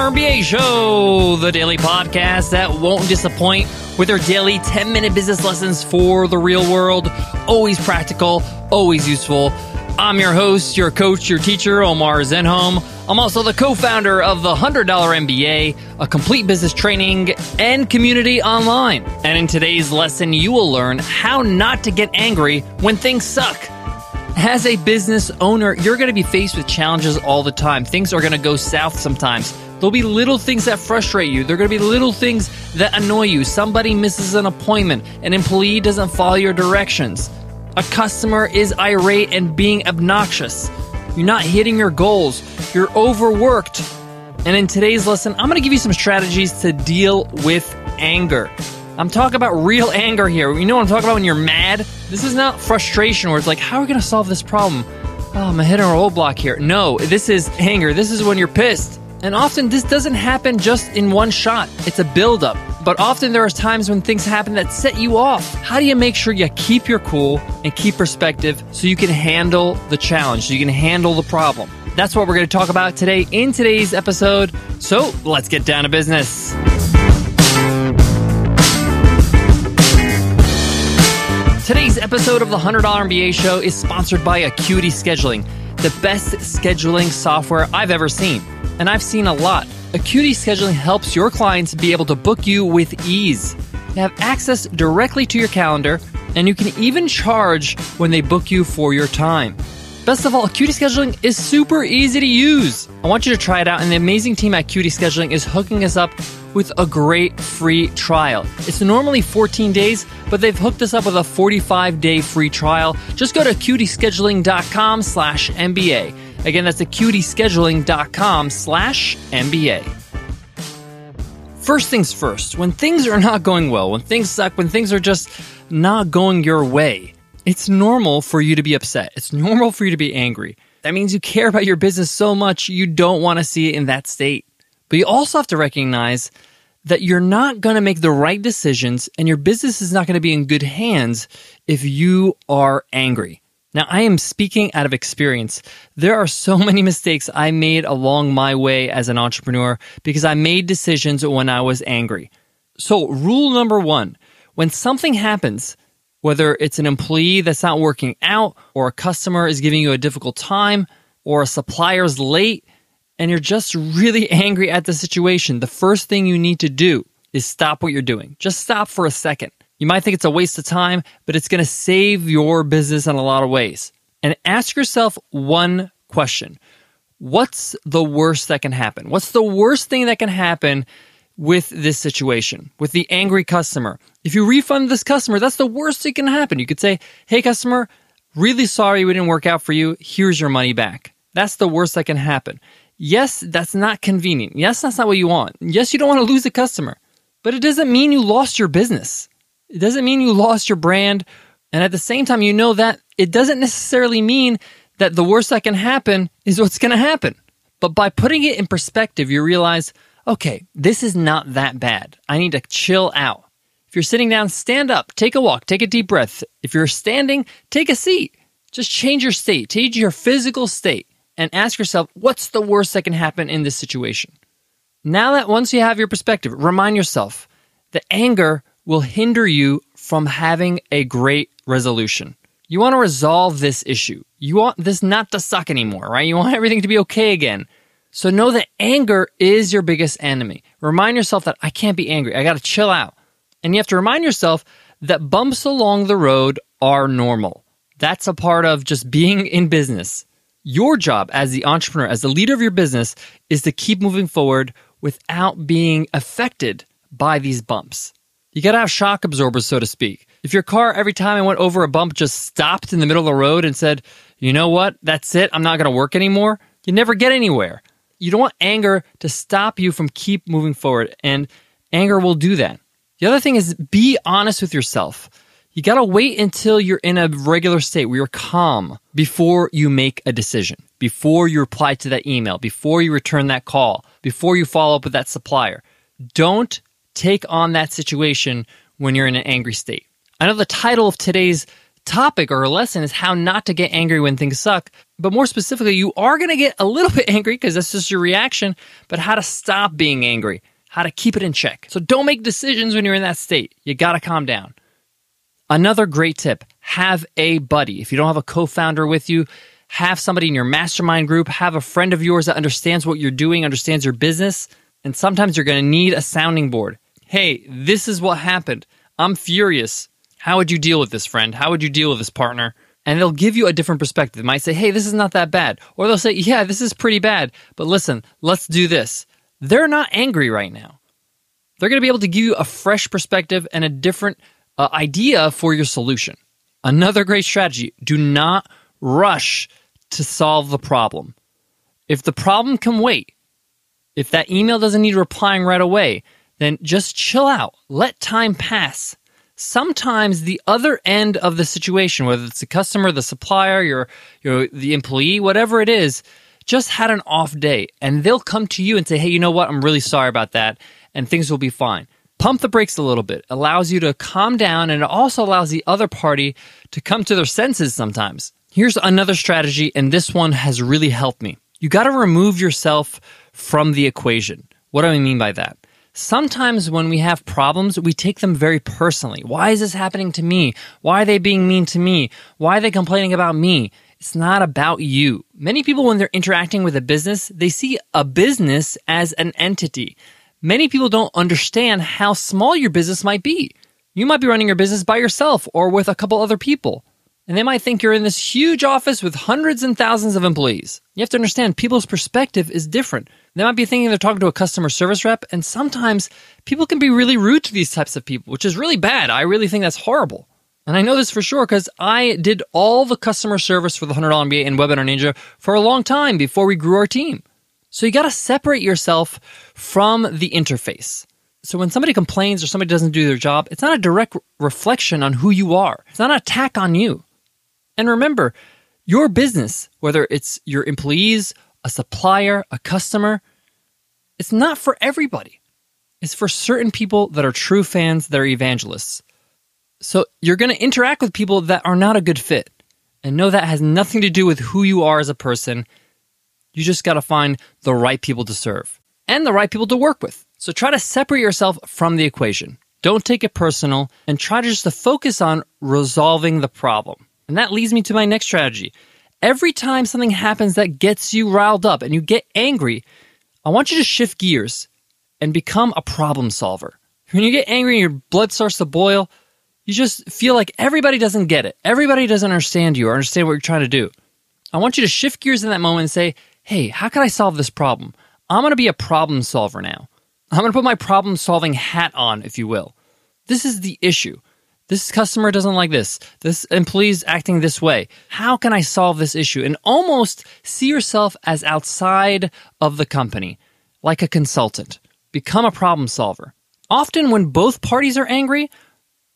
MBA Show, the daily podcast that won't disappoint with our daily 10 minute business lessons for the real world. Always practical, always useful. I'm your host, your coach, your teacher, Omar Zenhom. I'm also the co founder of the $100 MBA, a complete business training and community online. And in today's lesson, you will learn how not to get angry when things suck. As a business owner, you're going to be faced with challenges all the time. Things are going to go south sometimes. There'll be little things that frustrate you. There are going to be little things that annoy you. Somebody misses an appointment. An employee doesn't follow your directions. A customer is irate and being obnoxious. You're not hitting your goals. You're overworked. And in today's lesson, I'm going to give you some strategies to deal with anger. I'm talking about real anger here. You know what I'm talking about when you're mad? This is not frustration where it's like, how are we going to solve this problem? Oh, I'm hitting a roadblock here. No, this is anger. This is when you're pissed. And often this doesn't happen just in one shot. It's a buildup. But often there are times when things happen that set you off. How do you make sure you keep your cool and keep perspective so you can handle the challenge, so you can handle the problem? That's what we're going to talk about today in today's episode. So let's get down to business. Today's episode of the $100 MBA show is sponsored by Acuity Scheduling, the best scheduling software I've ever seen. And I've seen a lot. Acuity Scheduling helps your clients be able to book you with ease. They have access directly to your calendar, and you can even charge when they book you for your time. Best of all, Acuity Scheduling is super easy to use. I want you to try it out, and the amazing team at Acuity Scheduling is hooking us up with a great free trial. It's normally 14 days, but they've hooked us up with a 45-day free trial. Just go to acuityscheduling.com slash MBA. Again, that's acuityscheduling.com slash MBA. First things first, when things are not going well, when things suck, when things are just not going your way, it's normal for you to be upset. It's normal for you to be angry. That means you care about your business so much you don't want to see it in that state. But you also have to recognize that you're not going to make the right decisions and your business is not going to be in good hands if you are angry. Now, I am speaking out of experience. There are so many mistakes I made along my way as an entrepreneur because I made decisions when I was angry. So, rule number one when something happens, whether it's an employee that's not working out, or a customer is giving you a difficult time, or a supplier's late, and you're just really angry at the situation, the first thing you need to do is stop what you're doing. Just stop for a second. You might think it's a waste of time, but it's going to save your business in a lot of ways. And ask yourself one question What's the worst that can happen? What's the worst thing that can happen with this situation, with the angry customer? If you refund this customer, that's the worst that can happen. You could say, Hey, customer, really sorry we didn't work out for you. Here's your money back. That's the worst that can happen. Yes, that's not convenient. Yes, that's not what you want. Yes, you don't want to lose a customer, but it doesn't mean you lost your business. It doesn't mean you lost your brand. And at the same time, you know that it doesn't necessarily mean that the worst that can happen is what's going to happen. But by putting it in perspective, you realize, okay, this is not that bad. I need to chill out. If you're sitting down, stand up, take a walk, take a deep breath. If you're standing, take a seat. Just change your state, change your physical state, and ask yourself, what's the worst that can happen in this situation? Now that once you have your perspective, remind yourself the anger will hinder you from having a great resolution. You want to resolve this issue. You want this not to suck anymore, right? You want everything to be okay again. So know that anger is your biggest enemy. Remind yourself that I can't be angry. I got to chill out. And you have to remind yourself that bumps along the road are normal. That's a part of just being in business. Your job as the entrepreneur, as the leader of your business, is to keep moving forward without being affected by these bumps. You gotta have shock absorbers, so to speak. If your car, every time I went over a bump, just stopped in the middle of the road and said, you know what, that's it, I'm not gonna work anymore, you never get anywhere. You don't want anger to stop you from keep moving forward, and anger will do that. The other thing is be honest with yourself. You gotta wait until you're in a regular state where you're calm before you make a decision, before you reply to that email, before you return that call, before you follow up with that supplier. Don't take on that situation when you're in an angry state. I know the title of today's topic or lesson is how not to get angry when things suck. But more specifically, you are going to get a little bit angry because that's just your reaction, but how to stop being angry, how to keep it in check. So don't make decisions when you're in that state. You got to calm down. Another great tip have a buddy. If you don't have a co founder with you, have somebody in your mastermind group, have a friend of yours that understands what you're doing, understands your business. And sometimes you're going to need a sounding board. Hey, this is what happened. I'm furious. How would you deal with this friend? How would you deal with this partner? And they'll give you a different perspective. They might say, hey, this is not that bad. Or they'll say, yeah, this is pretty bad. But listen, let's do this. They're not angry right now. They're going to be able to give you a fresh perspective and a different uh, idea for your solution. Another great strategy do not rush to solve the problem. If the problem can wait, if that email doesn't need replying right away, then just chill out. Let time pass. Sometimes the other end of the situation, whether it's the customer, the supplier, your, your the employee, whatever it is, just had an off day and they'll come to you and say, Hey, you know what? I'm really sorry about that. And things will be fine pump the brakes a little bit, allows you to calm down, and it also allows the other party to come to their senses sometimes. Here's another strategy, and this one has really helped me. You got to remove yourself from the equation. What do I mean by that? Sometimes when we have problems, we take them very personally. Why is this happening to me? Why are they being mean to me? Why are they complaining about me? It's not about you. Many people, when they're interacting with a business, they see a business as an entity many people don't understand how small your business might be. You might be running your business by yourself or with a couple other people. And they might think you're in this huge office with hundreds and thousands of employees. You have to understand people's perspective is different. They might be thinking they're talking to a customer service rep, and sometimes people can be really rude to these types of people, which is really bad. I really think that's horrible. And I know this for sure because I did all the customer service for the $100 MBA and Webinar Ninja for a long time before we grew our team. So you got to separate yourself from the interface. So when somebody complains or somebody doesn't do their job, it's not a direct reflection on who you are. It's not an attack on you. And remember, your business, whether it's your employees, a supplier, a customer, it's not for everybody. It's for certain people that are true fans, that are evangelists. So you're going to interact with people that are not a good fit. And know that has nothing to do with who you are as a person you just got to find the right people to serve and the right people to work with. So try to separate yourself from the equation. Don't take it personal and try to just to focus on resolving the problem. And that leads me to my next strategy. Every time something happens that gets you riled up and you get angry, I want you to shift gears and become a problem solver. When you get angry and your blood starts to boil, you just feel like everybody doesn't get it. Everybody doesn't understand you or understand what you're trying to do. I want you to shift gears in that moment and say, hey, how can I solve this problem? I'm going to be a problem solver now. I'm going to put my problem solving hat on, if you will. This is the issue. This customer doesn't like this. This employee's acting this way. How can I solve this issue? And almost see yourself as outside of the company, like a consultant. Become a problem solver. Often, when both parties are angry,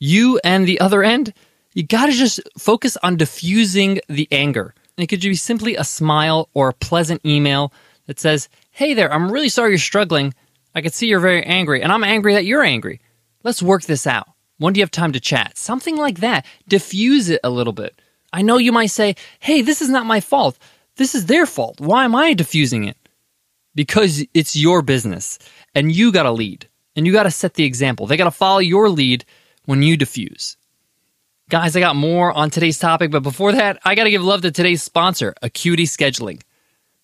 you and the other end, you got to just focus on diffusing the anger. It could be simply a smile or a pleasant email that says, Hey there, I'm really sorry you're struggling. I can see you're very angry, and I'm angry that you're angry. Let's work this out. When do you have time to chat? Something like that. Diffuse it a little bit. I know you might say, Hey, this is not my fault. This is their fault. Why am I diffusing it? Because it's your business, and you got to lead, and you got to set the example. They got to follow your lead when you diffuse. Guys, I got more on today's topic, but before that, I got to give love to today's sponsor, Acuity Scheduling.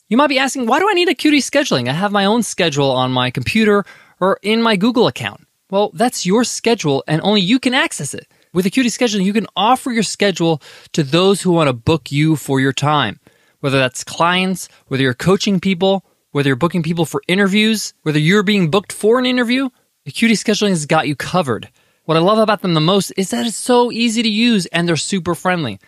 You might be asking, why do I need Acuity Scheduling? I have my own schedule on my computer or in my Google account. Well, that's your schedule and only you can access it. With Acuity Scheduling, you can offer your schedule to those who want to book you for your time, whether that's clients, whether you're coaching people, whether you're booking people for interviews, whether you're being booked for an interview. Acuity Scheduling has got you covered. What I love about them the most is that it's so easy to use and they're super friendly.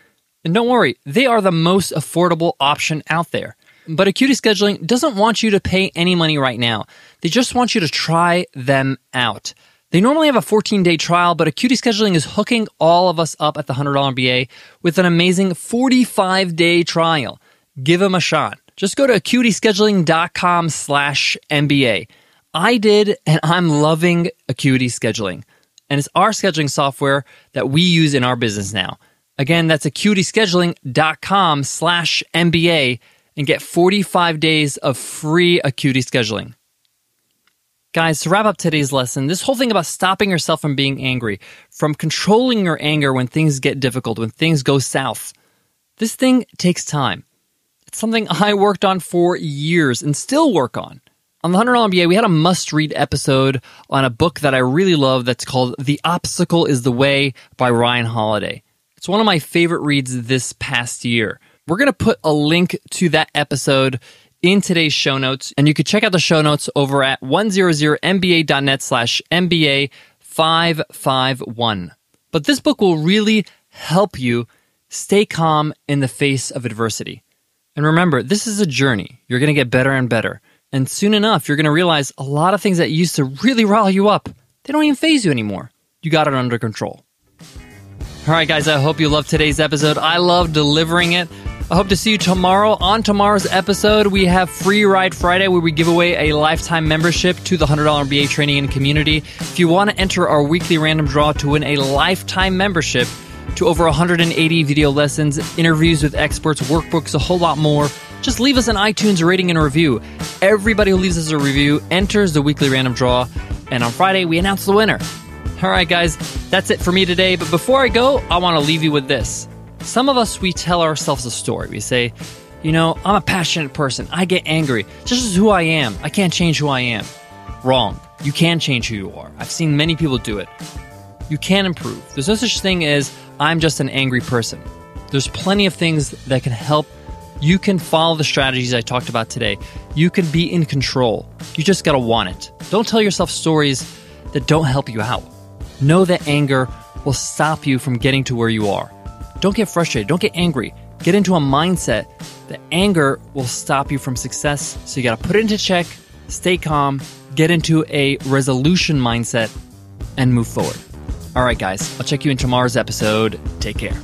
And don't worry, they are the most affordable option out there. But Acuity Scheduling doesn't want you to pay any money right now. They just want you to try them out. They normally have a 14 day trial, but Acuity Scheduling is hooking all of us up at the $100 MBA with an amazing 45 day trial. Give them a shot. Just go to acuityscheduling.com slash MBA. I did, and I'm loving Acuity Scheduling and it's our scheduling software that we use in our business now. Again, that's acuityscheduling.com slash MBA and get 45 days of free Acuity scheduling. Guys, to wrap up today's lesson, this whole thing about stopping yourself from being angry, from controlling your anger when things get difficult, when things go south, this thing takes time. It's something I worked on for years and still work on. On the $100 MBA, we had a must read episode on a book that I really love that's called The Obstacle is the Way by Ryan Holiday. It's one of my favorite reads this past year. We're going to put a link to that episode in today's show notes, and you can check out the show notes over at 100mba.net slash MBA 551. But this book will really help you stay calm in the face of adversity. And remember, this is a journey. You're going to get better and better. And soon enough, you're going to realize a lot of things that used to really rile you up, they don't even faze you anymore. You got it under control. All right, guys, I hope you loved today's episode. I love delivering it. I hope to see you tomorrow. On tomorrow's episode, we have Free Ride Friday, where we give away a lifetime membership to the $100 MBA training and community. If you want to enter our weekly random draw to win a lifetime membership to over 180 video lessons, interviews with experts, workbooks, a whole lot more, just leave us an iTunes rating and review. Everybody who leaves us a review enters the weekly random draw, and on Friday, we announce the winner. All right, guys, that's it for me today. But before I go, I want to leave you with this. Some of us, we tell ourselves a story. We say, you know, I'm a passionate person. I get angry. This is who I am. I can't change who I am. Wrong. You can change who you are. I've seen many people do it. You can improve. There's no such thing as, I'm just an angry person. There's plenty of things that can help you can follow the strategies I talked about today. You can be in control. You just got to want it. Don't tell yourself stories that don't help you out. Know that anger will stop you from getting to where you are. Don't get frustrated. Don't get angry. Get into a mindset that anger will stop you from success. So you got to put it into check, stay calm, get into a resolution mindset, and move forward. All right, guys, I'll check you in tomorrow's episode. Take care.